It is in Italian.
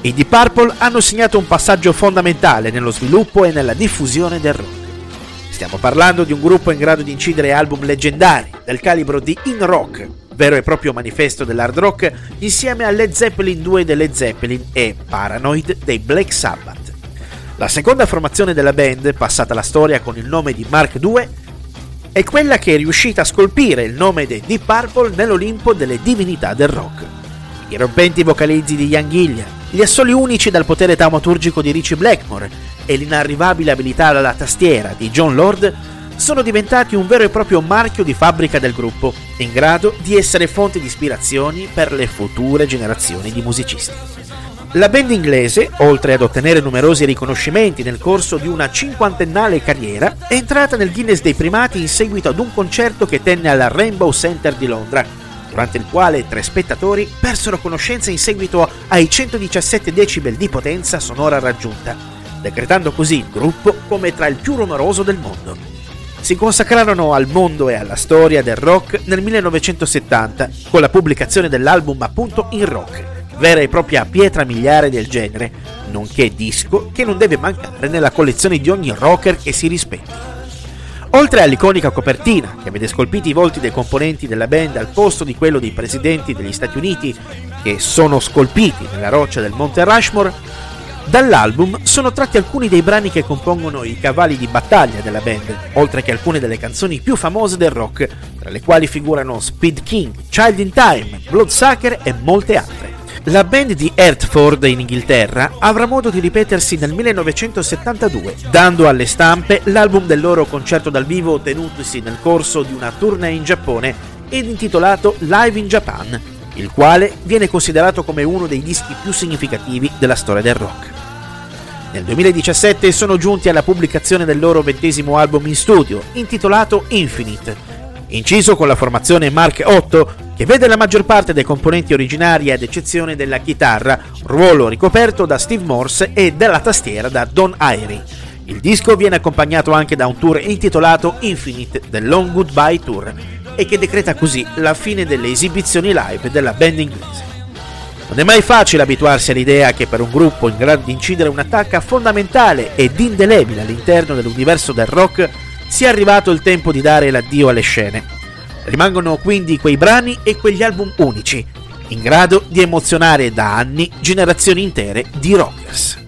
I Deep Purple hanno segnato un passaggio fondamentale nello sviluppo e nella diffusione del rock. Stiamo parlando di un gruppo in grado di incidere album leggendari del calibro di In Rock, vero e proprio manifesto dell'hard rock, insieme a Led Zeppelin 2 delle Zeppelin e Paranoid dei Black Sabbath. La seconda formazione della band, passata alla storia con il nome di Mark II, è quella che è riuscita a scolpire il nome dei Deep Purple nell'Olimpo delle divinità del rock. I rompenti vocalizzi di Ian Gillian, gli assoli unici dal potere taumaturgico di Richie Blackmore e l'inarrivabile abilità alla tastiera di John Lord sono diventati un vero e proprio marchio di fabbrica del gruppo, in grado di essere fonte di ispirazioni per le future generazioni di musicisti. La band inglese, oltre ad ottenere numerosi riconoscimenti nel corso di una cinquantennale carriera, è entrata nel Guinness dei primati in seguito ad un concerto che tenne al Rainbow Center di Londra, durante il quale tre spettatori persero conoscenza in seguito ai 117 decibel di potenza sonora raggiunta, decretando così il gruppo come tra il più rumoroso del mondo. Si consacrarono al mondo e alla storia del rock nel 1970 con la pubblicazione dell'album appunto In Rock, vera e propria pietra miliare del genere, nonché disco che non deve mancare nella collezione di ogni rocker che si rispetti. Oltre all'iconica copertina, che vede scolpiti i volti dei componenti della band al posto di quello dei presidenti degli Stati Uniti, che sono scolpiti nella roccia del Monte Rushmore, dall'album sono tratti alcuni dei brani che compongono i cavalli di battaglia della band, oltre che alcune delle canzoni più famose del rock, tra le quali figurano Speed King, Child in Time, Bloodsucker e molte altre. La band di Hertford in Inghilterra avrà modo di ripetersi nel 1972, dando alle stampe l'album del loro concerto dal vivo tenutosi nel corso di una tournée in Giappone ed intitolato Live in Japan, il quale viene considerato come uno dei dischi più significativi della storia del rock. Nel 2017 sono giunti alla pubblicazione del loro ventesimo album in studio, intitolato Infinite, inciso con la formazione Mark 8 che vede la maggior parte dei componenti originari ad eccezione della chitarra, ruolo ricoperto da Steve Morse e della tastiera da Don Airy. Il disco viene accompagnato anche da un tour intitolato Infinite, The Long Goodbye Tour, e che decreta così la fine delle esibizioni live della band inglese. Non è mai facile abituarsi all'idea che per un gruppo in grado di incidere un'attacca fondamentale ed indelebile all'interno dell'universo del rock sia arrivato il tempo di dare l'addio alle scene Rimangono quindi quei brani e quegli album unici, in grado di emozionare da anni generazioni intere di rockers.